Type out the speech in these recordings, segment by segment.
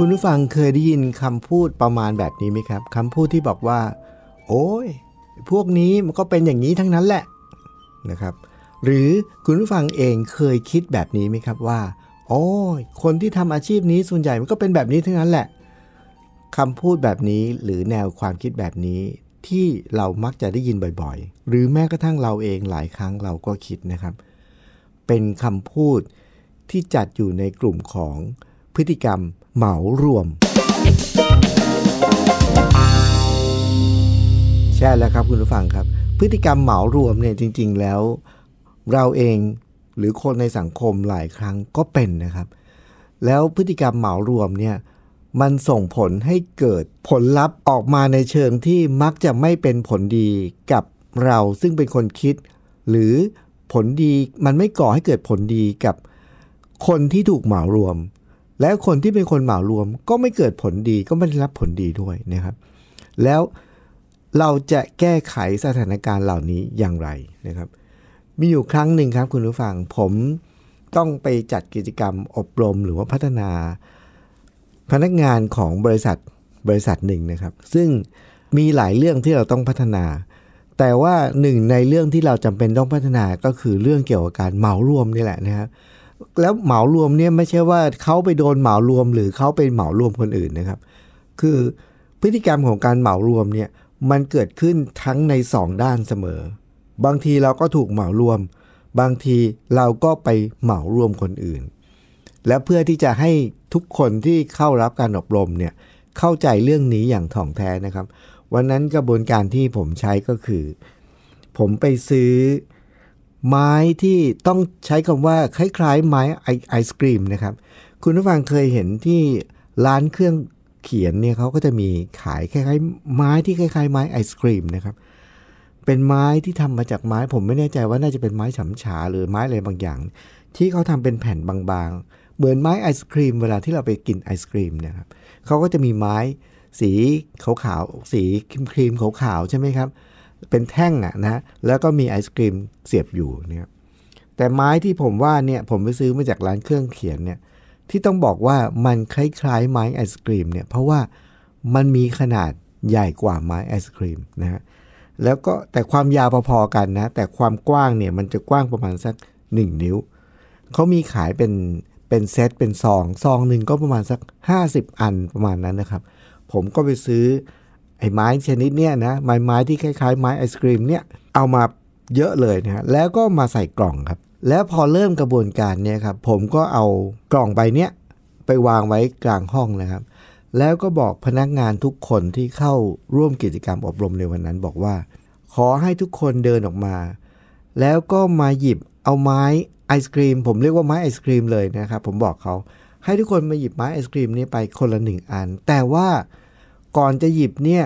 คุณผู้ฟังเคยได้ยินคำพูดประมาณแบบนี้ไหมครับคำพูดที่บอกว่า โอ้ย พวกนี้มันก็เป็นอย่างนี้ทั้งนั้นแหละนะครับ หรือคุณผู้ฟังเองเคยคิดแบบนี้ไหมครับว่า โอ้ย คนที่ทำอาชีพนี้ส่วนใหญ่มันก็เป็นแบบนี้ทั้งนั้นแหละคำพูดแบบนี้หรือแนวความคิดแบบนี้ที่เรามักจะได้ยินบ่อยๆ หรือแม้กระทั่งเราเองหลายครั้งเราก็คิดนะครับ เป็นคำพูดที่จัดอยู่ในกลุ่มของพฤติกรรมเหมารวม ใช่แล้วครับคุณผู้ฟังครับ พฤติกรรมเหมารวมเนี่ยจริง ๆ แล้ว เราเองหรือคนในสังคมหลายครั้งก็เป็นนะครับ แล้วพฤติกรรมเหมารวมเนี่ยมันส่งผลให้เกิดผลลัพธ์ออกมาในเชิงที่มักจะไม่เป็นผลดีกับเราซึ่งเป็นคนคิด หรือผลดีมันไม่ก่อให้เกิดผลดีกับคนที่ถูกเหมารวม และคนที่เป็นคนเหมารวมก็ไม่เกิดผลดีก็ไม่ได้รับผลดีด้วยนะครับ แล้วเราจะแก้ไขสถานการณ์เหล่านี้อย่างไรนะครับ มีอยู่ครั้งหนึ่งครับคุณผู้ฟังผมต้องไปจัดกิจกรรมอบรมหรือว่าพัฒนา พนักงานของบริษัทบริษัทหนึ่งนะครับ ซึ่งมีหลายเรื่องที่เราต้องพัฒนา แต่ว่าหนึ่งในเรื่องที่เราจำเป็นต้องพัฒนาก็คือเรื่องเกี่ยวกับการเหมารวมนี่แหละนะครับ แล้วเหมารวมเนี่ยไม่ใช่ว่าเขาไปโดนเหมารวม หรือเขาไปเหมารวมคนอื่นนะครับ คือพฤติกรรมของการเหมารวมเนี่ยมันเกิดขึ้นทั้งในสองด้านเสมอ บางทีเราก็ถูกเหมารวม บางทีเราก็ไปเหมารวมคนอื่น และเพื่อที่จะให้ทุกคนที่เข้ารับการอบรมเนี่ยเข้าใจเรื่องนี้อย่างถ่องแท้นะครับ วันนั้นกระบวนการที่ผมใช้ก็คือ ผมไปซื้อ ไม้ที่ต้องใช้คำว่าคล้ายๆไม้ไอไอศกรีมนะครับ คุณผู้ฟังเคยเห็นที่ร้านเครื่องเขียนเนี่ยเขาก็จะมีขายคล้ายๆไม้ที่คล้ายๆ ไม้ไอศกรีมนะครับ เป็นไม้ที่ทำมาจากไม้ผมไม่แน่ใจว่าน่าจะเป็นไม้ฉำฉาหรือไม้อะไรบางอย่าง ที่เขาทำเป็นแผ่นบางๆ เหมือนไม้ไอศครีมเวลาที่เราไปกินไอศครีมเนะครับเขาก็จะมีไม้สีขาวๆสีครีมๆขาวๆใช่ไหมครับ เป็นแท่งอะนะแล้วก็มีไอศครีมเสียบอยู่เนี่ยแต่ไม้ที่ผมว่าเนี่ยผมไปซื้อมาจากร้านเครื่องเขียนเนี่ยที่ต้องบอกว่ามันคล้ายๆไม้ไอศครีมเนี่ยเพราะว่ามันมีขนาดใหญ่กว่าไม้ไอศครีมนะฮะแล้วก็แต่ความยาวพอๆกันนะแต่ความกว้างเนี่ยมันจะกว้างประมาณสัก 1 นิ้วเขามีขายเป็นเป็นเซตเป็นซองซองหนึ่งก็ประมาณสัก 50 อันประมาณนั้นนะครับ ผมก็ไปซื้อ ไอ้ไม้ชนิดเนี้ยนะไม้ไม้ที่คล้ายๆ ไม้ไอศครีมเนี่ยเอามาเยอะเลยนะแล้วก็มาใส่กล่องครับ แล้วพอเริ่มกระบวนการเนี่ยครับผมก็เอากล่องใบเนี้ยไปวางไว้กลางห้องนะครับ แล้วก็บอกพนักงานทุกคนที่เข้าร่วมกิจกรรมอบรมในวันนั้น บอกว่า ขอให้ทุกคนเดินออกมา แล้วก็มาหยิบเอาไม้ไอศครีม ผมเรียกว่าไม้ไอศครีมเลยนะครับผมบอกเขาให้ทุกคนมาหยิบไม้ไอศครีมนี้ไปคนละหนึ่งอัน แต่ว่า ก่อนจะหยิบเนี่ย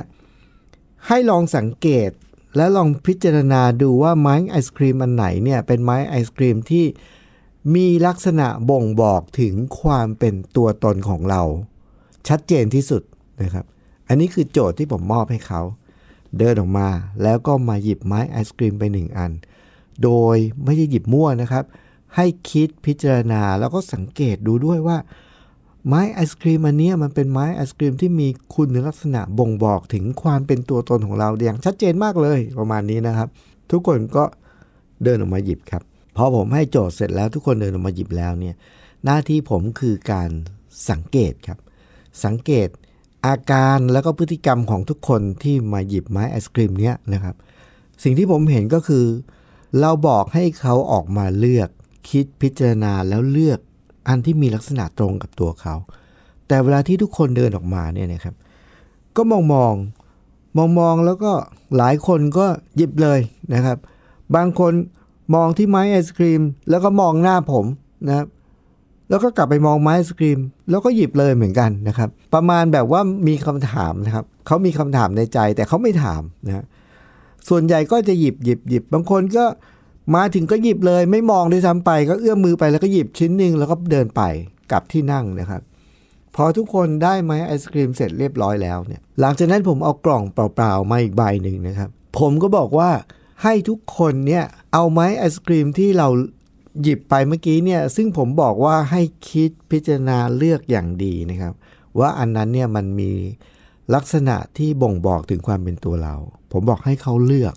ให้ลองสังเกตและลองพิจารณาดูว่าไม้ไอศครีมอันไหนเนี่ย เป็นไม้ไอศครีมที่มีลักษณะบ่งบอกถึงความเป็นตัวตนของเรา ชัดเจนที่สุดนะครับ อันนี้คือโจทย์ที่ผมมอบให้เขา เดินออกมาแล้วก็มาหยิบไม้ไอศครีมไปหนึ่งอัน โดยไม่ใช่หยิบมั่วนะครับ ให้คิดพิจารณาแล้วก็สังเกตดูด้วยว่า ไม้ไอศครีมอันนี้มันเป็นไม้ไอศครีมที่มีคุณลักษณะบ่งบอกถึงความเป็นตัวตนของเราอย่างชัดเจนมากเลยประมาณนี้นะครับ ทุกคนก็เดินออกมาหยิบครับพอผมให้โจทย์เสร็จแล้วทุกคนเดินออกมาหยิบแล้วเนี่ยหน้าที่ผมคือการสังเกตครับ สังเกตอาการแล้วก็พฤติกรรมของทุกคนที่มาหยิบไม้ไอศครีมเนี้ยนะครับ สิ่งที่ผมเห็นก็คือ เราบอกให้เขาออกมาเลือกคิดพิจารณาแล้วเลือก อันที่มีลักษณะตรงกับตัวเขา แต่เวลาที่ทุกคนเดินออกมาเนี่ยนะครับ ก็มองมองมองมองแล้วก็หลายคนก็หยิบเลยนะครับ บางคนมองที่ไม้ไอศครีม แล้วก็มองหน้าผมนะครับแล้วก็กลับไปมองไม้ไอศครีม แล้วก็หยิบเลยเหมือนกันนะครับ ประมาณแบบว่ามีคำถามนะครับเขามีคำถามในใจแต่เขาไม่ถามนะส่วนใหญ่ก็จะหยิบหยิบหยิบบางคนก็ มาถึงก็หยิบเลย ไม่มองด้วยซ้ำไป ก็เอื้อมมือไปแล้วก็หยิบชิ้นหนึ่งแล้วก็เดินไปกลับที่นั่งนะครับพอทุกคนได้ไม้ไอศครีมเสร็จเรียบร้อยแล้วเนี่ย หลังจากนั้นผมเอากล่องเปล่าๆมาอีกใบหนึ่งนะครับ ผมก็บอกว่าให้ทุกคนเนี่ยเอาไม้ไอศครีมที่เราหยิบไปเมื่อกี้เนี่ย ซึ่งผมบอกว่าให้คิดพิจารณาเลือกอย่างดีนะครับ ว่าอันนั้นเนี่ยมันมีลักษณะที่บ่งบอกถึงความเป็นตัวเรา ผมบอกให้เขาเลือก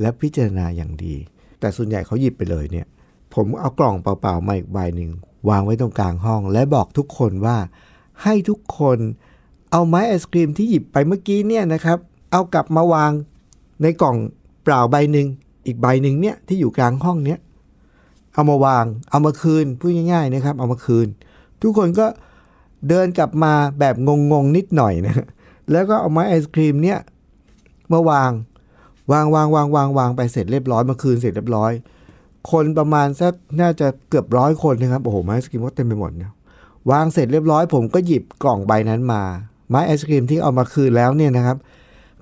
และพิจารณาอย่างดี แต่ส่วนใหญ่เขาหยิบไปเลยเนี่ย ผมเอากล่องเปล่าๆมาอีกใบหนึ่งวางไว้ตรงกลางห้อง และบอกทุกคนว่าให้ทุกคนเอาไม้ไอศครีมที่หยิบไปเมื่อกี้เนี่ยนะครับ เอากลับมาวางในกล่องเปล่าใบหนึ่งอีกใบหนึ่งเนี่ยที่อยู่กลางห้องเนี้ยเอามาวาง เอามาคืนพูดง่าย ๆนะครับ เอามาคืน ทุกคนก็เดินกลับมาแบบงงๆนิดหน่อยนะแล้วก็เอาไม้ไอศครีมเนี่ยมาวาง วางวางวางวางวางไปเสร็จเรียบร้อยมาคืนเสร็จเรียบร้อย คนประมาณสักน่าจะเกือบร้อยคนนะครับโอ้โหไม้ไอศครีมก็เต็มไปหมดนะวางเสร็จเรียบร้อย ผมก็หยิบกล่องใบนั้นมา ไม้ไอศครีมที่เอามาคืนแล้วเนี่ยนะครับ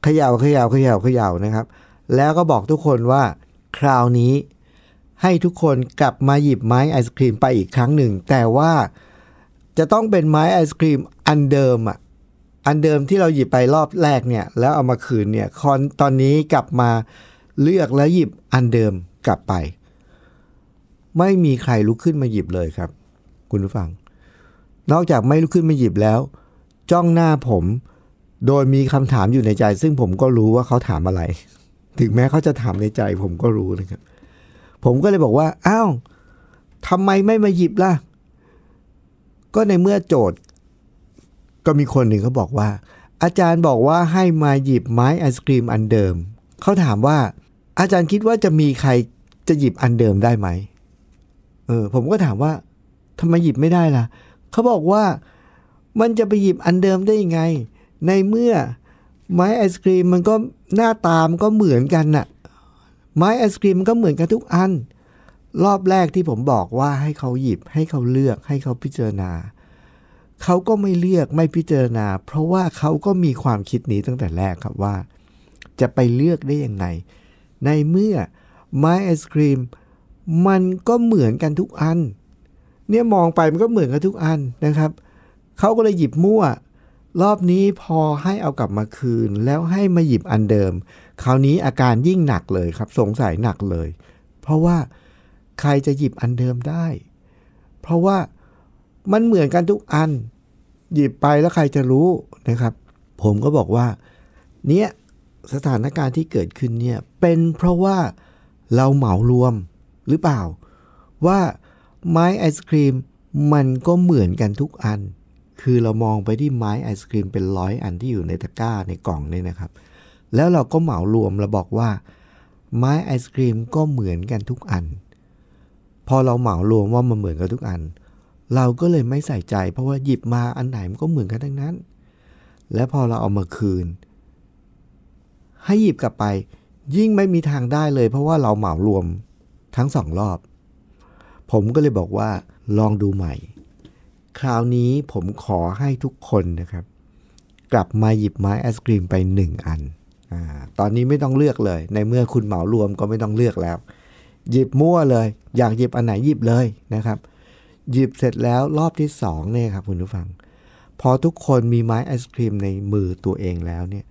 เขย่าเขย่าเขย่าเขย่านะครับ แล้วก็บอกทุกคนว่าคราวนี้ให้ทุกคนกลับมาหยิบไม้ไอศครีมไปอีกครั้งหนึ่ง แต่ว่าจะต้องเป็นไม้ไอศครีมอันเดิมอะ อันเดิมที่เราหยิบไปรอบแรกเนี่ย แล้วเอามาคืนเนี่ยคอนตอนนี้กลับมาเลือกแล้วหยิบอันเดิมกลับไป ไม่มีใครลุกขึ้นมาหยิบเลยครับ คุณผู้ฟัง นอกจากไม่ลุกขึ้นมาหยิบแล้ว จ้องหน้าผม โดยมีคำถามอยู่ในใจ ซึ่งผมก็รู้ว่าเขาถามอะไร ถึงแม้เขาจะถามในใจ ผมก็รู้นะครับ ผมก็เลยบอกว่าอ้าวทำไมไม่มาหยิบล่ะ ก็ในเมื่อโจทย์ ก็มีคนหนึ่งเขาบอกว่า อาจารย์บอกว่าให้มาหยิบไม้ไอศครีมอันเดิม เขาถามว่า อาจารย์คิดว่าจะมีใครจะหยิบอันเดิมได้ไหมเออผมก็ถามว่าทำไมหยิบไม่ได้ล่ะ เขาบอกว่ามันจะไปหยิบอันเดิมได้ยังไง ในเมื่อไม้ไอศครีมมันก็หน้าตามนก็เหมือนกันน่ะ ไม้ไอศครีมมันก็เหมือนกันทุกอัน รอบแรกที่ผมบอกว่าให้เขาหยิบให้เขาเลือกให้เขาพิจารณา เขาก็ไม่เลือกไม่พิจารณา เพราะว่าเขาก็มีความคิดนี้ตั้งแต่แรกครับว่า จะไปเลือกได้ยังไง ในเมื่อไม้ไอศครีมมันก็เหมือนกันทุกอัน เนี่ยมองไปมันก็เหมือนกันทุกอันนะครับ เขาก็เลยหยิบมั่ว รอบนี้พอให้เอากลับมาคืน แล้วให้มาหยิบอันเดิม คราวนี้อาการยิ่งหนักเลยครับ สงสัยหนักเลย เพราะว่าใครจะหยิบอันเดิมได้ เพราะว่า มันเหมือนกันทุกอัน หยิบไปแล้วใครจะรู้นะครับ ผมก็บอกว่า เนี่ยสถานการณ์ที่เกิดขึ้นเนี่ยเป็นเพราะว่าเราเหมารวมหรือเปล่า ว่าไม้ไอศครีมมันก็เหมือนกันทุกอัน คือเรามองไปที่ไม้ไอศครีมเป็นร้อยอันที่อยู่ในตะกร้าในกล่องเนี่ยนะครับ แล้วเราก็เหมารวมเราบอกว่า ไม้ไอศครีมก็เหมือนกันทุกอัน พอเราเหมารวมว่ามันเหมือนกันทุกอัน เราก็เลยไม่ใส่ใจ เพราะว่าหยิบมาอันไหนมันก็เหมือนกันทั้งนั้น และพอเราเอามาคืน ให้หยิบกลับไป ยิ่งไม่มีทางได้เลย เพราะว่าเราเหมารวมทั้งสองรอบ ผมก็เลยบอกว่าลองดูใหม่ คราวนี้ผมขอให้ทุกคนนะครับ กลับมาหยิบไม้ไอศกรีมไปหนึ่งอันอตอนนี้ไม่ต้องเลือกเลย ในเมื่อคุณเหมารวมก็ไม่ต้องเลือกแล้ว หยิบมั่วเลย อยากหยิบอันไหนหยิบเลยนะครับ หยิบเสร็จแล้วรอบที่สองเนี่ยครับคุณผู้ฟัง พอทุกคนมีไม้ไอศครีมในมือตัวเองแล้วเนี่ย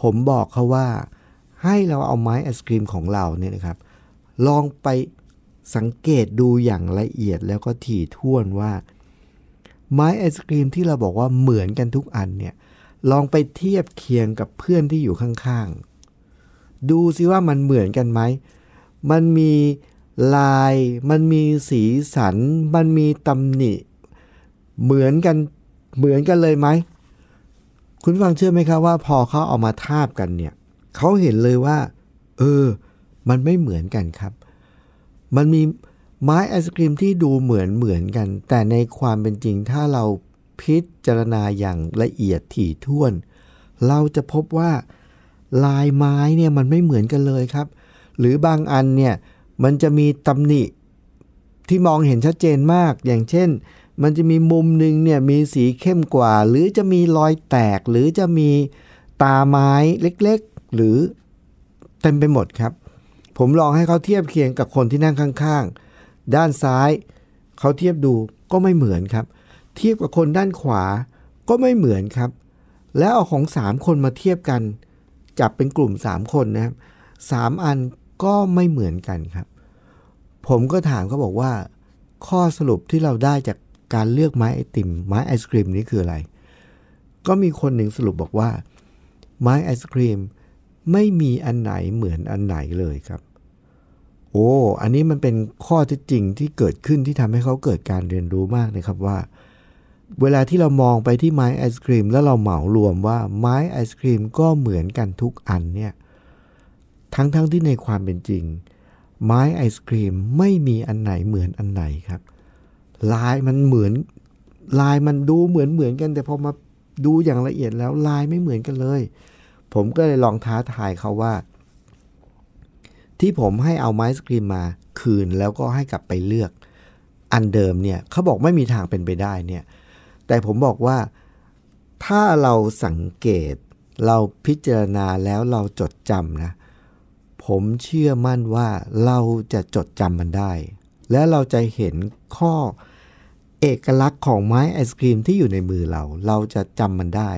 ผมบอกเขาว่าให้เราเอาไม้ไอศครีมของเราเนี่ยนะครับ ลองไปสังเกตดูอย่างละเอียดแล้วก็ถี่ถ้วนว่า ไม้ไอศครีมที่เราบอกว่าเหมือนกันทุกอันเนี่ยลองไปเทียบเคียงกับเพื่อนที่อยู่ข้างๆ ดูซิว่ามันเหมือนกันไหม มันมี ลายมันมีสีสัน มันมีตำหนิ เหมือนกันเหมือนกันเลยไหม คุณฟังเชื่อไหมครับว่าพอเขาเอามาทาบกันเนี่ยเขาเห็นเลยว่า เออ มันไม่เหมือนกันครับ มันมีไม้ไอศกรีมที่ดูเหมือนเหมือนกัน แต่ในความเป็นจริงถ้าเราพิจารณาอย่างละเอียดถี่ถ้วน เราจะพบว่าลายไม้เนี่ยมันไม่เหมือนกันเลยครับ หรือบางอันเนี่ย มันจะมีตำหนิที่มองเห็นชัดเจนมาก อย่างเช่น มันจะมีมุมหนึ่งเนี่ยมีสีเข้มกว่า หรือจะมีรอยแตก หรือจะมีตาไม้เล็กๆ หรือเต็มไปหมดครับ ผมลองให้เขาเทียบเคียงกับคนที่นั่งข้างๆ ด้านซ้าย เขาเทียบดูก็ไม่เหมือนครับ เทียบกับคนด้านขวาก็ไม่เหมือนครับ แล้วเอาของสามคนมาเทียบกัน จับเป็นกลุ่มสามคนนะครับสามอัน ก็ไม่เหมือนกันครับ ผมก็ถามเขาบอกว่า ข้อสรุปที่เราได้จากการเลือกไม้ไอติม ไม้ไอศครีมนี้คืออะไร ก็มีคนหนึ่งสรุปบอกว่า ไม้ไอศครีมไม่มีอันไหนเหมือนอันไหนเลยครับ โอ้อันนี้มันเป็นข้อเท็จจริงที่เกิดขึ้นที่ทำให้เขาเกิดการเรียนรู้มากนะครับว่า เวลาที่เรามองไปที่ไม้ไอศครีมแล้วเราเหมารวมว่าไม้ไอศครีมก็เหมือนกันทุกอันเนี่ย ทั้งๆทที่ในความเป็นจริง ไม้ไอศครีมไม่มีอันไหนเหมือนอันไหนครับ ลายมันเหมือนลายมันดูเหมือนเหมือนกัน แต่พอมาดูอย่างละเอียดแล้วลายไม่เหมือนกันเลย ผมก็เลยลองท้าทายเขาว่า ที่ผมให้เอาไม้สครีมมาคืนแล้วก็ให้กลับไปเลือก อันเดิมเนี่ยเขาบอกไม่มีทางเป็นไปได้เนี่ย แต่ผมบอกว่า ถ้าเราสังเกต เราพิจารณาแล้วเราจดจำนะ ผมเชื่อมั่นว่าเราจะจดจำมันได้ และเราจะเห็นข้อเอกลักษณ์ของไม้ไอศครีมที่อยู่ในมือเรา เราจะจำมันได้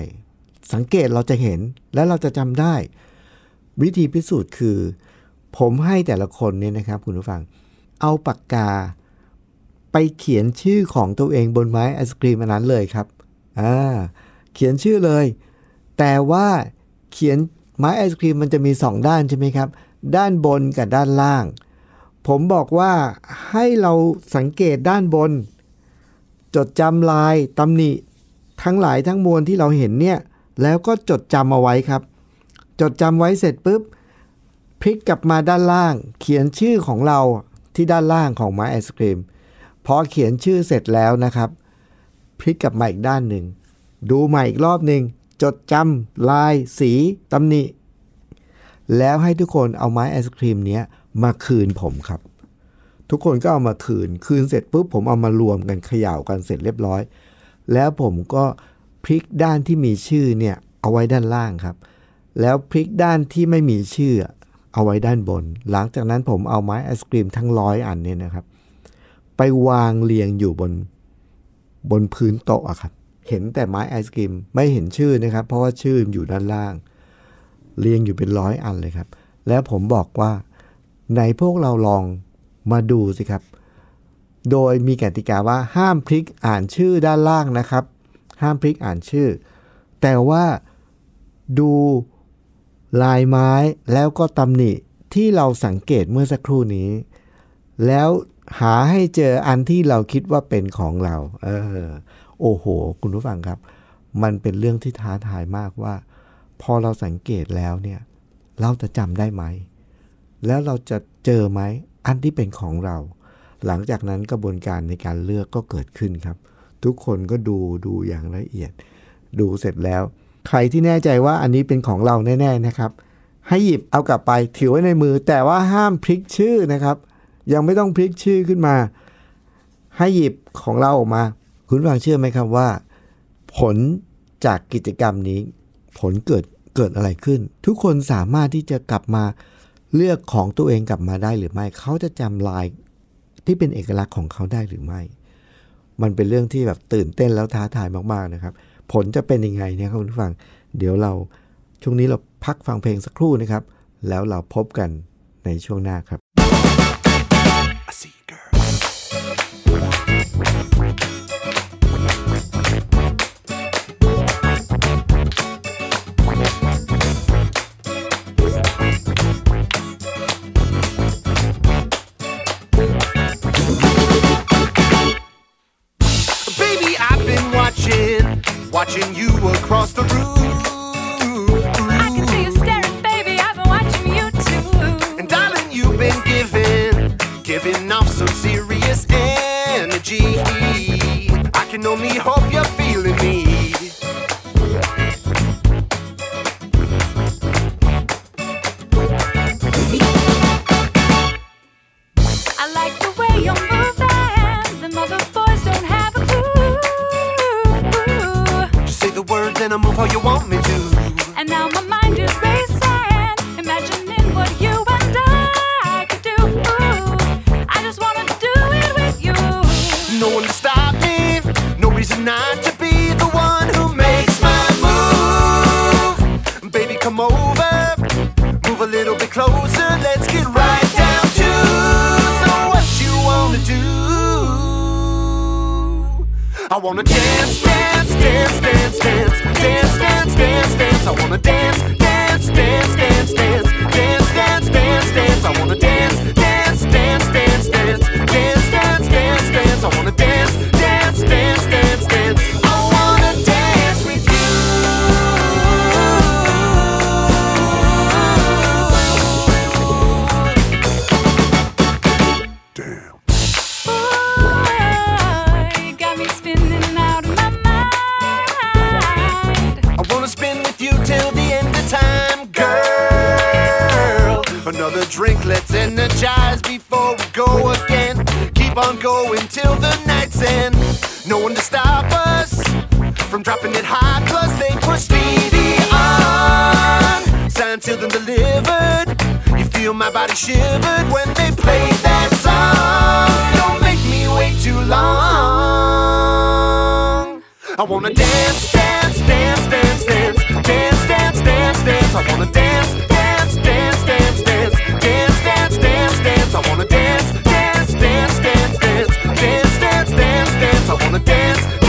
สังเกตเราจะเห็นและเราจะจำได้ วิธีพิสูจน์คือ ผมให้แต่ละคนเนี่ยนะครับคุณผู้ฟัง เอาปากกา ไปเขียนชื่อของตัวเองบนไม้ไอศครีมอันนั้นเลยครับอ่าเขียนชื่อเลย แต่ว่าเขียนไม้ไอศครีมมันจะมี 2 ด้านใช่ไหมครับ ด้านบนกับด้านล่าง ผมบอกว่าให้เราสังเกตด้านบน จดจำลายตำหนิ ทั้งหลายทั้งมวลที่เราเห็นเนี่ย แล้วก็จดจำเอาไว้ครับ จดจำไว้เสร็จปุ๊บพลิกกลับมาด้านล่าง เขียนชื่อของเราที่ด้านล่างของไม้ไอศครีมพอเขียนชื่อเสร็จแล้วนะครับ พลิกกลับมาอีกด้านหนึ่ง ดูใหม่อีกรอบหนึ่งจดจำลาย สีตำหนิ แล้วให้ทุกคนเอาไม้ไอศครีมเนี้ยมาคืนผมครับ ทุกคนก็เอามาคืน คืนเสร็จปุ๊บผมเอามารวมกันเขย่ากันเสร็จเรียบร้อย แล้วผมก็พลิกด้านที่มีชื่อเนี่ยเอาไว้ด้านล่างครับ แล้วพลิกด้านที่ไม่มีชื่อเอาไว้ด้านบน หลังจากนั้นผมเอาไม้ไอศครีมทั้งร้อยอันเนี่ยนะครับ ไปวางเรียงอยู่บนบนพื้นโต๊ะอะครับ เห็นแต่ไม้ไอศครีมไม่เห็นชื่อนะครับ เพราะว่าชื่ออยู่ด้านล่าง เรียงอยู่เป็นร้อยอันเลยครับ แล้วผมบอกว่าในพวกเราลองมาดูสิครับ โดยมีกติกาว่าห้ามพลิกอ่านชื่อด้านล่างนะครับ ห้ามพลิกอ่านชื่อ แต่ว่าดูลายไม้แล้วก็ตำหนิที่เราสังเกตเมื่อสักครู่นี้ แล้วหาให้เจออันที่เราคิดว่าเป็นของเรา เออ โอ้โห คุณผู้ฟังครับ มันเป็นเรื่องที่ท้าทายมากว่า พอเราสังเกตแล้วเนี่ยเราจะจำได้ไหม แล้วเราจะเจอไหมอันที่เป็นของเรา หลังจากนั้นกระบวนการในการเลือกก็เกิดขึ้นครับ ทุกคนก็ดูดูอย่างละเอียด ดูเสร็จแล้ว ใครที่แน่ใจว่าอันนี้เป็นของเราแน่ๆนะครับ ให้หยิบเอากลับไปถือไว้ในมือ แต่ว่าห้ามพลิกชื่อนะครับ ยังไม่ต้องพลิกชื่อขึ้นมา ให้หยิบของเราออกมา คุณฟังเชื่อไหมครับว่า ผลจากกิจกรรมนี้ ผลเกิด เกิดอะไรขึ้น ทุกคนสามารถที่จะกลับมาเลือกของตัวเองกลับมาได้หรือไม่ เขาจะจำลายที่เป็นเอกลักษณ์ของเขาได้หรือไม่ มันเป็นเรื่องที่แบบตื่นเต้นแล้วท้าทายมากๆนะครับ ผลจะเป็นยังไงเนี่ยครับคุณผู้ฟัง เดี๋ยวเราช่วงนี้เราพักฟังเพลงสักครู่นะครับ แล้วเราพบกันในช่วงหน้าครับ wanna dance.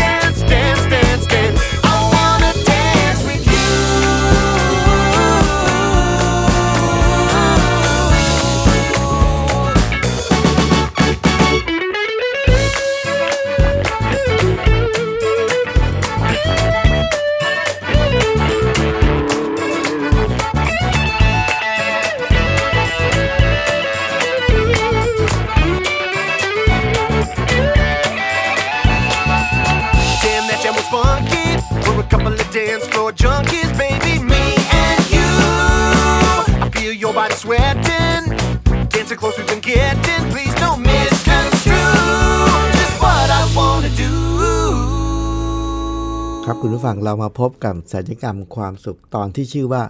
งเรามาพบกับสัญญกรรมความสุขตอนที่ชื่อว่า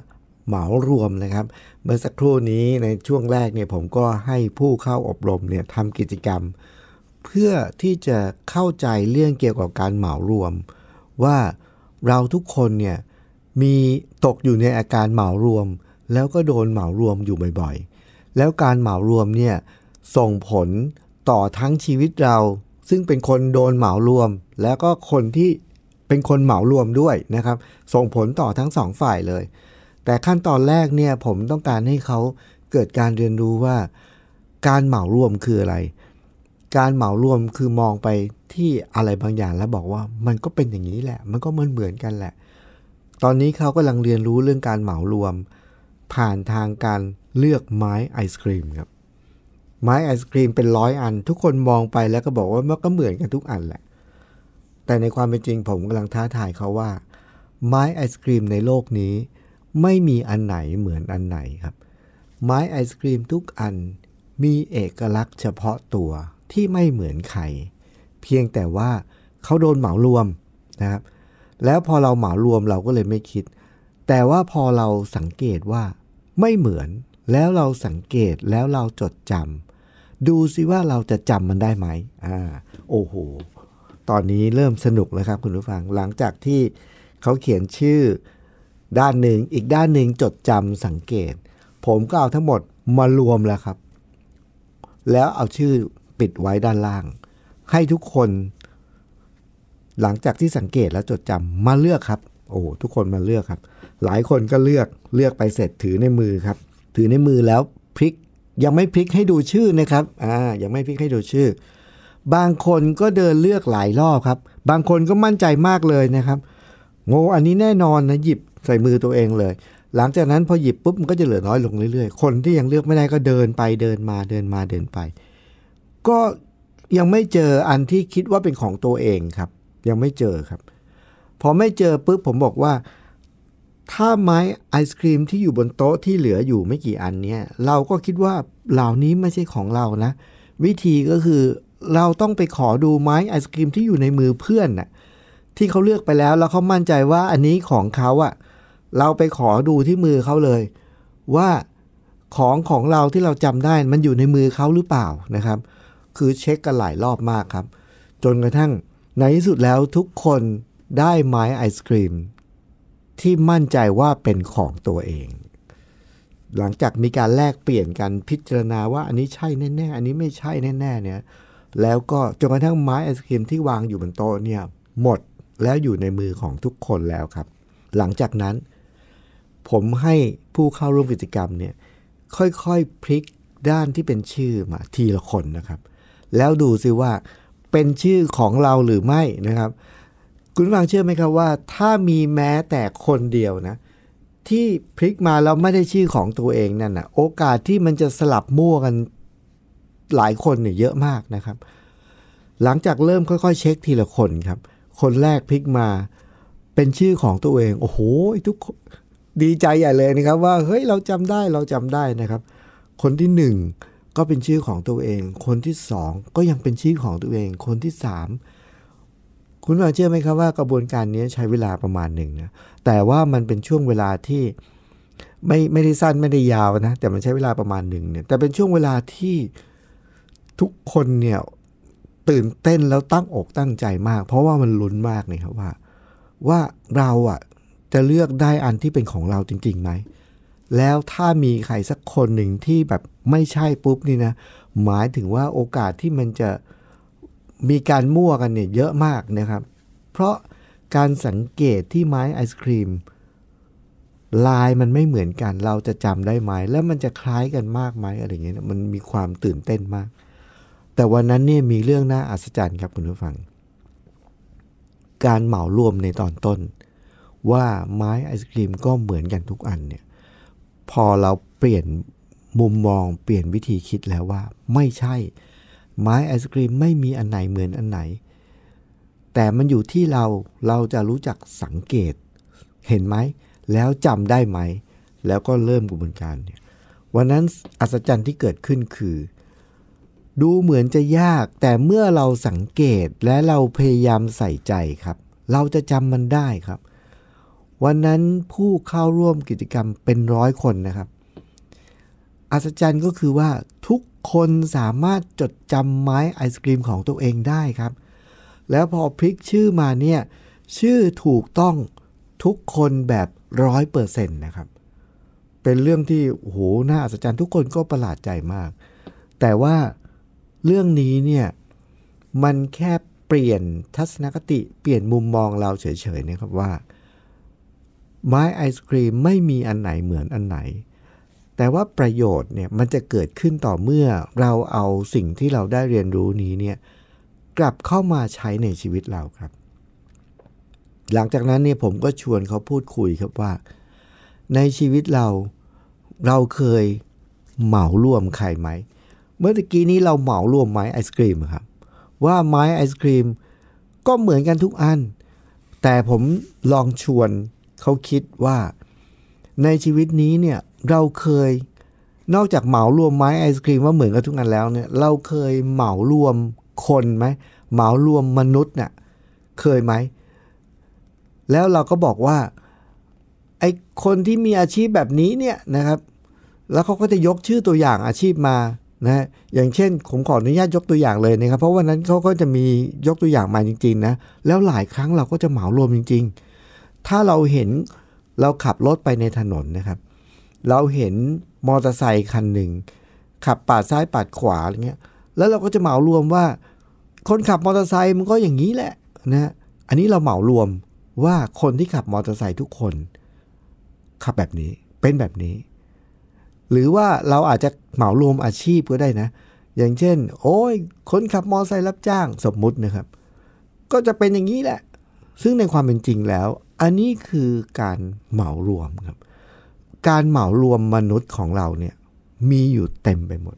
เหมารวมนะครับ เมื่อสักครู่นี้ในช่วงแรกเนี่ยผมก็ให้ผู้เข้าอบรมเนี่ยทำกิจกรรม เพื่อที่จะเข้าใจเรื่องเกี่ยวกับการเหมารวม ว่าเราทุกคนเนี่ยมีตกอยู่ในอาการเหมารวม แล้วก็โดนเหมารวมอยู่บ่อยๆ แล้วการเหมารวมเนี่ยส่งผลต่อทั้งชีวิตเรา ซึ่งเป็นคนโดนเหมารวม แล้วก็คนที่ เป็นคนเหมารวมด้วยนะครับ ส่งผลต่อทั้งสองฝ่ายเลย แต่ขั้นตอนแรกเนี่ยผมต้องการให้เขาเกิดการเรียนรู้ว่า การเหมารวมคืออะไร การเหมารวมคือมองไปที่อะไรบางอย่างแล้วบอกว่ามันก็เป็นอย่างนี้แหละ มันก็เหมือนเหมือนกันแหละ ตอนนี้เขากำลังเรียนรู้เรื่องการเหมารวม ผ่านทางการเลือกไม้ไอศครีมครับไม้ไอศครีมเป็นร้อยอัน ทุกคนมองไปแล้วก็บอกว่ามันก็เหมือนกันทุกอันแหละ แต่ในความเป็นจริงผมกำลังท้าทายเขาว่า ไม้ไอศครีมในโลกนี้ ไม่มีอันไหนเหมือนอันไหนครับ ไม้ไอศครีมทุกอันมีเอกลักษณ์เฉพาะตัวที่ไม่เหมือนใคร เพียงแต่ว่าเขาโดนเหมารวมนะครับ แล้วพอเราเหมารวมเราก็เลยไม่คิด แต่ว่าพอเราสังเกตว่าไม่เหมือนแล้วเราสังเกตแล้วเราจดจำดูสิว่าเราจะจำมันได้ไหมอ่าโอ้โห ตอนนี้เริ่มสนุกแล้วครับคุณผู้ฟังหลังจากที่เขาเขียนชื่อด้านหนึ่งอีกด้านหนึ่งจดจำสังเกต ผมก็เอาทั้งหมดมารวมแล้วครับ แล้วเอาชื่อปิดไว้ด้านล่าง ให้ทุกคน หลังจากที่สังเกตแล้วจดจำมาเลือกครับ โอ้ทุกคนมาเลือกครับ หลายคนก็เลือกเลือกไปเสร็จถือในมือครับ ถือในมือแล้วพลิกยังไม่พลิกให้ดูชื่อนะครับ อ่า ยังไม่พลิกให้ดูชื่อ บางคนก็เดินเลือกหลายรอบครับ บางคนก็มั่นใจมากเลยนะครับ โง่อันนี้แน่นอนนะหยิบใส่มือตัวเองเลย หลังจากนั้นพอหยิบปุ๊บมันก็จะเหลือน้อยลงเรื่อยๆ คนที่ยังเลือกไม่ได้ก็เดินไปเดินมาเดินมาเดินไป ก็ยังไม่เจออันที่คิดว่าเป็นของตัวเองครับ ยังไม่เจอครับ พอไม่เจอปุ๊บผมบอกว่า ถ้าไม้ไอศครีมที่อยู่บนโต๊ะที่เหลืออยู่ไม่กี่อันเนี่ยเราก็คิดว่าเหล่านี้ไม่ใช่ของเรานะ วิธีก็คือ เราต้องไปขอดูไม้ไอศครีมที่อยู่ในมือเพื่อนน่ะที่เขาเลือกไปแล้วแล้วเขามั่นใจว่าอันนี้ของเขาอะเราไปขอดูที่มือเขาเลย ว่าของของเราที่เราจำได้มันอยู่ในมือเขาหรือเปล่านะครับ คือเช็คกันหลายรอบมากครับ จนกระทั่งในที่สุดแล้วทุกคนได้ไม้ไอศครีมที่มั่นใจว่าเป็นของตัวเอง หลังจากมีการแลกเปลี่ยนกันพิจารณาว่าอันนี้ใช่แน่ๆ อันนี้ไม่ใช่แน่ๆ เนี่ย แล้วก็จนกระทั่งไม้ไอศครีมที่วางอยู่บนโต๊ะเนี่ยหมดแล้วอยู่ในมือของทุกคนแล้วครับ หลังจากนั้น ผมให้ผู้เข้าร่วมกิจกรรมเนี่ยค่อยๆพลิกด้านที่เป็นชื่อมาทีละคนนะครับ แล้วดูซิว่าเป็นชื่อของเราหรือไม่นะครับ คุณฟังเชื่อไหมครับว่า ถ้ามีแม้แต่คนเดียวนะ ที่พลิกมาแล้วไม่ได้ชื่อของตัวเองนั่นนะโอกาสที่มันจะสลับมั่วกัน หลายคนเนี่ยเยอะมากนะครับ หลังจากเริ่มค่อยๆ เช็คทีละคนครับ คนแรกพลิกมาเป็นชื่อของตัวเองโอ้โหทุกดีใจใหญ่เลยนะครับ ว่าเฮ้ยเราจำได้เราจำได้นะครับ คนที่หนึ่งก็เป็นชื่อของตัวเอง คนที่สองก็ยังเป็นชื่อของตัวเอง คนที่สามคุณมาเชื่อไหมครับว่ากระบวนการนี้ใช้เวลาประมาณหนึ่งนะแต่ว่ามันเป็นช่วงเวลาที่ไม่ไม่ได้สั้นไม่ได้ยาวนะ แต่มันใช้เวลาประมาณหนึ่งเนี่ยแต่เป็นช่วงเวลาที่ ทุกคนเนี่ยตื่นเต้นแล้วตั้งอกตั้งใจมาก เพราะว่ามันลุ้นมากเลยครับว่า ว่าเราอะจะเลือกได้อันที่เป็นของเราจริงๆไหมแล้วถ้ามีใครสักคนหนึ่งที่แบบไม่ใช่ปุ๊บนี่นะ หมายถึงว่าโอกาสที่มันจะมีการมั่วกันเนี่ยเยอะมากนะครับ เพราะการสังเกตที่ไม้ไอศครีมลายมันไม่เหมือนกัน เราจะจำได้ไหม แล้วมันจะคล้ายกันมากไหมอะไรเงี้ยมันมีความตื่นเต้นมาก แต่วันนั้นเนี่ยมีเรื่องน่าอัศจรรย์ครับคุณผู้ฟัง การเหมารวมในตอนต้น ว่าไม้ไอศครีมก็เหมือนกันทุกอันเนี่ยพอเราเปลี่ยนมุมมองเปลี่ยนวิธีคิดแล้วว่า ไม่ใช่ ไม้ไอศครีมไม่มีอันไหนเหมือนอันไหน แต่มันอยู่ที่เราเราจะรู้จักสังเกต เห็นไหมแล้วจำได้ไหม แล้วก็เริ่มกระบวนการเนี่ยวันนั้นอัศจรรย์ที่เกิดขึ้นคือ ดูเหมือนจะยาก แต่เมื่อเราสังเกตและเราพยายามใส่ใจครับ เราจะจำมันได้ครับ วันนั้นผู้เข้าร่วมกิจกรรมเป็นร้อยคนนะครับ อัศจรรย์ก็คือว่าทุกคนสามารถจดจำไม้ไอศกรีมของตัวเองได้ครับ แล้วพอพลิกชื่อมาเนี่ย ชื่อถูกต้องทุกคนแบบร้อยเปอร์เซ็นต์นะครับ เป็นเรื่องที่โอ้โหน่าอัศจรรย์ทุกคนก็ประหลาดใจมาก แต่ว่า เรื่องนี้เนี่ยมันแค่เปลี่ยนทัศนคติเปลี่ยนมุมมองเราเฉยๆนะครับว่า ไม้ไอศครีมไม่มีอันไหนเหมือนอันไหน แต่ว่าประโยชน์เนี่ยมันจะเกิดขึ้นต่อเมื่อเราเอาสิ่งที่เราได้เรียนรู้นี้เนี่ยกลับเข้ามาใช้ในชีวิตเราครับ หลังจากนั้นเนี่ยผมก็ชวนเขาพูดคุยครับว่า ในชีวิตเราเราเคยเหมารวมใครไหม เมื่อกี้นี้เราเหมารวมไม้ไอศครีมครับ ว่าไม้ไอศครีมก็เหมือนกันทุกอัน แต่ผมลองชวนเขาคิดว่า ในชีวิตนี้เนี่ยเราเคยนอกจากเหมารวมไม้ไอศครีมว่าเหมือนกันทุกอันแล้วเนี่ยเราเคยเหมารวมคนไหมเหมารวมมนุษย์เนี่ยเคยไหม แล้วเราก็บอกว่าไอคนที่มีอาชีพแบบนี้เนี่ยนะครับ แล้วเขาก็จะยกชื่อตัวอย่างอาชีพมา นะอย่างเช่นผมขออนุญาตยกตัวอย่างเลยนะครับ เพราะวันนั้นเขาก็จะมียกตัวอย่างมาจริงๆนะแล้วหลายครั้งเราก็จะเหมารวมจริง ๆ ถ้าเราเห็นเราขับรถไปในถนนนะครับ เราเห็นมอเตอร์ไซค์คันหนึ่งขับปาดซ้ายปาดขวาอะไรเงี้ยแล้วเราก็จะเหมารวมว่า คนขับมอเตอร์ไซค์มันก็อย่างนี้แหละนะอันนี้เราเหมารวมว่าคนที่ขับมอเตอร์ไซค์ทุกคน ขับแบบนี้เป็นแบบนี้ หรือว่าเราอาจจะเหมารวมอาชีพก็ได้นะ อย่างเช่น โอ้ยคนขับมอเตอร์ไซค์รับจ้างสมมุตินะครับ ก็จะเป็นอย่างนี้แหละ ซึ่งในความเป็นจริงแล้ว อันนี้คือการเหมารวมครับ การเหมารวมมนุษย์ของเราเนี่ยมีอยู่เต็มไปหมด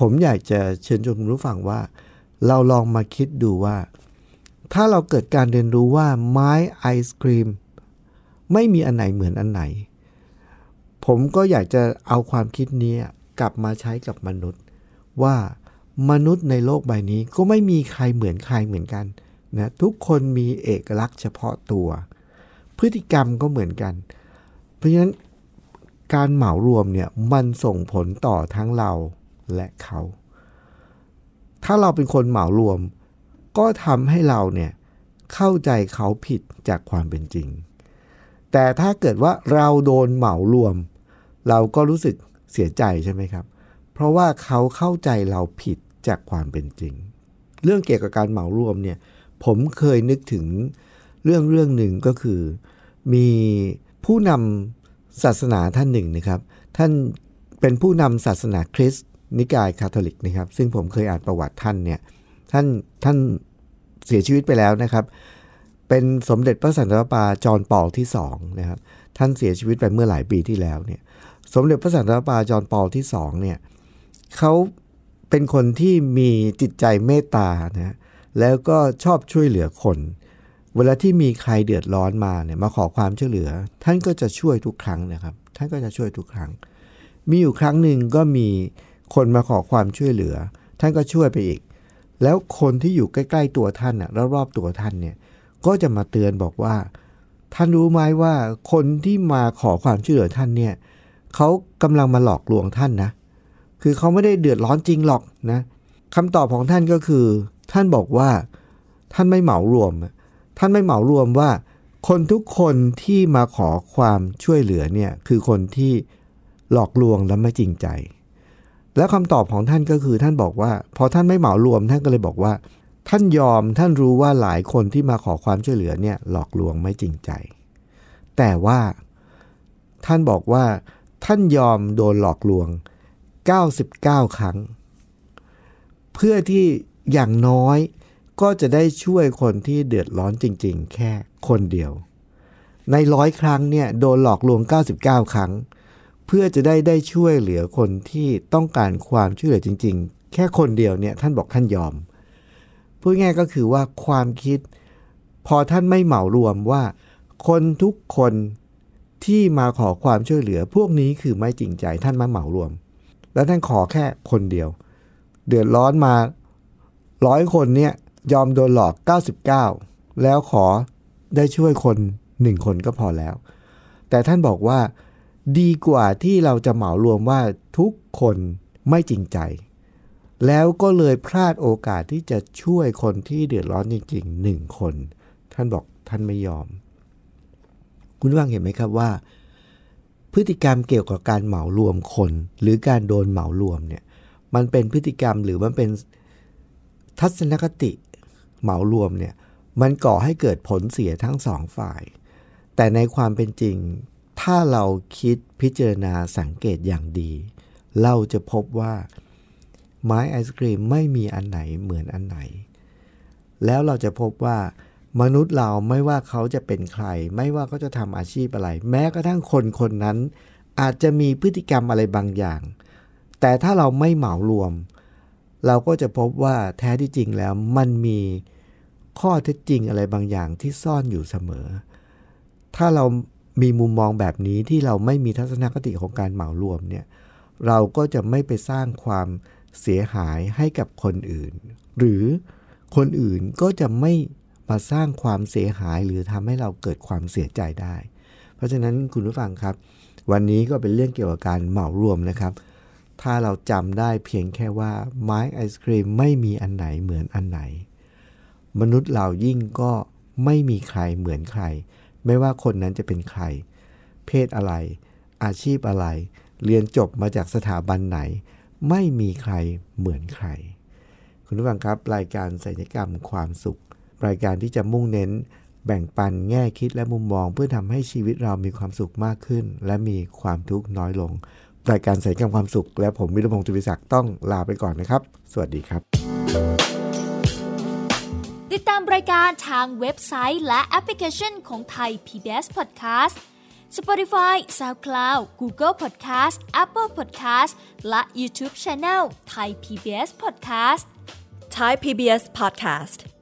ผมอยากจะเชิญชวนคุณผู้ฟังว่า เราลองมาคิดดูว่า ถ้าเราเกิดการเรียนรู้ว่าไม้ไอศครีมไม่มีอันไหนเหมือนอันไหน ผมก็อยากจะเอาความคิดนี้กลับมาใช้กับมนุษย์ ว่ามนุษย์ในโลกใบนี้ก็ไม่มีใครเหมือนใครเหมือนกันนะทุกคนมีเอกลักษณ์เฉพาะตัว พฤติกรรมก็เหมือนกัน เพราะฉะนั้นการเหมารวมเนี่ยมันส่งผลต่อทั้งเราและเขา ถ้าเราเป็นคนเหมารวม ก็ทำให้เราเนี่ยเข้าใจเขาผิดจากความเป็นจริง แต่ถ้าเกิดว่าเราโดนเหมารวม เราก็รู้สึกเสียใจใช่ไหมครับ เพราะว่าเขาเข้าใจเราผิดจากความเป็นจริง เรื่องเกี่ยวกับการเหมารวมเนี่ยผมเคยนึกถึงเรื่องเรื่องหนึ่งก็คือ มีผู้นำศาสนาท่านหนึ่งนะครับ ท่านเป็นผู้นำศาสนาคริสต์นิกายคาทอลิกนะครับ ซึ่งผมเคยอ่านประวัติท่านเนี่ยท่านท่านเสียชีวิตไปแล้วนะครับ เป็นสมเด็จพระสันตะปาจอห์นปอลที่สองนะครับ ท่านเสียชีวิตไปเมื่อหลายปีที่แล้วเนี่ย สมเด็จพระสันตะปาจอห์นปอลที่สองเนี่ยเขาเป็นคนที่มีจิตใจเมตตานะแล้วก็ชอบช่วยเหลือคน เวลาที่มีใครเดือดร้อนมาเนี่ยมาขอความช่วยเหลือ ท่านก็จะช่วยทุกครั้งนะครับ ท่านก็จะช่วยทุกครั้ง มีอยู่ครั้งหนึ่งก็มีคนมาขอความช่วยเหลือ ท่านก็ช่วยไปอีก แล้วคนที่อยู่ใกล้ๆตัวท่านอะรอบๆตัวท่านเนี่ยก็จะมาเตือนบอกว่า ท่านรู้ไหมว่าคนที่มาขอความช่วยเหลือท่านเนี่ยเเขากำลังมาหลอกลวงท่านนะ คือเขาไม่ได้เดือดร้อนจริงหรอกนะคำตอบของท่านก็คือ ท่านบอกว่า ท่านไม่เหมารวม ท่านไม่เหมารวมว่า คนทุกคนที่มาขอความช่วยเหลือเนี่ยคือคนที่หลอกลวงและไม่จริงใจ แล้วคำตอบของท่านก็คือท่านบอกว่า พอท่านไม่เหมารวมท่านก็เลยบอกว่า ท่านยอมท่านรู้ว่าหลายคนที่มาขอความช่วยเหลือเนี่ยหลอกลวงไม่จริงใจ แต่ว่าท่านบอกว่า ท่านยอมโดนหลอกลวง 99 ครั้ง เพื่อที่อย่างน้อยก็จะได้ช่วยคนที่เดือดร้อนจริง ๆ แค่คนเดียว ในร้อยครั้งเนี่ยโดนหลอกลวง 99 ครั้ง เพื่อจะได้ได้ช่วยเหลือคนที่ต้องการความช่วยเหลือจริง ๆ แค่คนเดียวเนี่ยท่านบอกท่านยอมพูดง่ายก็คือว่าความคิด พอท่านไม่เหมารวมว่า คนทุกคน ที่มาขอความช่วยเหลือ พวกนี้คือไม่จริงใจท่านมาเหมารวม แล้วท่านขอแค่คนเดียว เดือดร้อนมาร้อยคนเนี่ยยอมโดนหลอก 99 แล้วขอได้ช่วยคนหนึ่งคนก็พอแล้ว แต่ท่านบอกว่าดีกว่าที่เราจะเหมารวมว่าทุกคนไม่จริงใจ แล้วก็เลยพลาดโอกาสที่จะช่วยคนที่เดือดร้อนจริงๆหนึ่งคน ท่านบอกท่านไม่ยอม คุณว่างเห็นไหมครับว่า พฤติกรรมเกี่ยวกับการเหมารวมคน หรือการโดนเหมารวมเนี่ยมันเป็นพฤติกรรมหรือมันเป็นทัศนคติเหมารวมเนี่ยมันก่อให้เกิดผลเสียทั้งสองฝ่าย แต่ในความเป็นจริง ถ้าเราคิดพิจารณาสังเกตอย่างดี เราจะพบว่าไม้ไอศครีมไม่มีอันไหนเหมือนอันไหน แล้วเราจะพบว่า มนุษย์เราไม่ว่าเขาจะเป็นใคร ไม่ว่าเขาจะทำอาชีพอะไร แม้กระทั่งคนคนนั้น อาจจะมีพฤติกรรมอะไรบางอย่าง แต่ถ้าเราไม่เหมารวม เราก็จะพบว่าแท้ที่จริงแล้วมันมีข้อเท็จจริงอะไรบางอย่างที่ซ่อนอยู่เสมอ ถ้าเรามีมุมมองแบบนี้ที่เราไม่มีทัศนคติของการเหมารวมเนี่ยเราก็จะไม่ไปสร้างความเสียหายให้กับคนอื่น หรือคนอื่นก็จะไม่ มาสร้างความเสียหายหรือทำให้เราเกิดความเสียใจได้ เพราะฉะนั้นคุณผู้ฟังครับ วันนี้ก็เป็นเรื่องเกี่ยวกับการเหมารวมนะครับ ถ้าเราจำได้เพียงแค่ว่าไม้ไอศครีมไม่มีอันไหนเหมือนอันไหน มนุษย์เรายิ่งก็ไม่มีใครเหมือนใคร ไม่ว่าคนนั้นจะเป็นใคร เพศอะไร อาชีพอะไร เรียนจบมาจากสถาบันไหน ไม่มีใครเหมือนใคร คุณผู้ฟังครับรายการศัลยกรรมความสุข รายการที่จะมุ่งเน้น แบ่งปันแง่คิดและมุมมอง เพื่อทำให้ชีวิตเรามีความสุขมากขึ้น และมีความทุกข์น้อยลง รายการศัลยกรรมความสุข และผมวิรพงศ์จุวิศักดิ์ต้องลาไปก่อนนะครับ สวัสดีครับ ติดตามรายการทางเว็บไซต์และแอปพลิเคชันของไทย PBS Podcast Spotify SoundCloud Google Podcast Apple Podcast และ YouTube Channel Thai PBS Podcast Thai PBS podcast.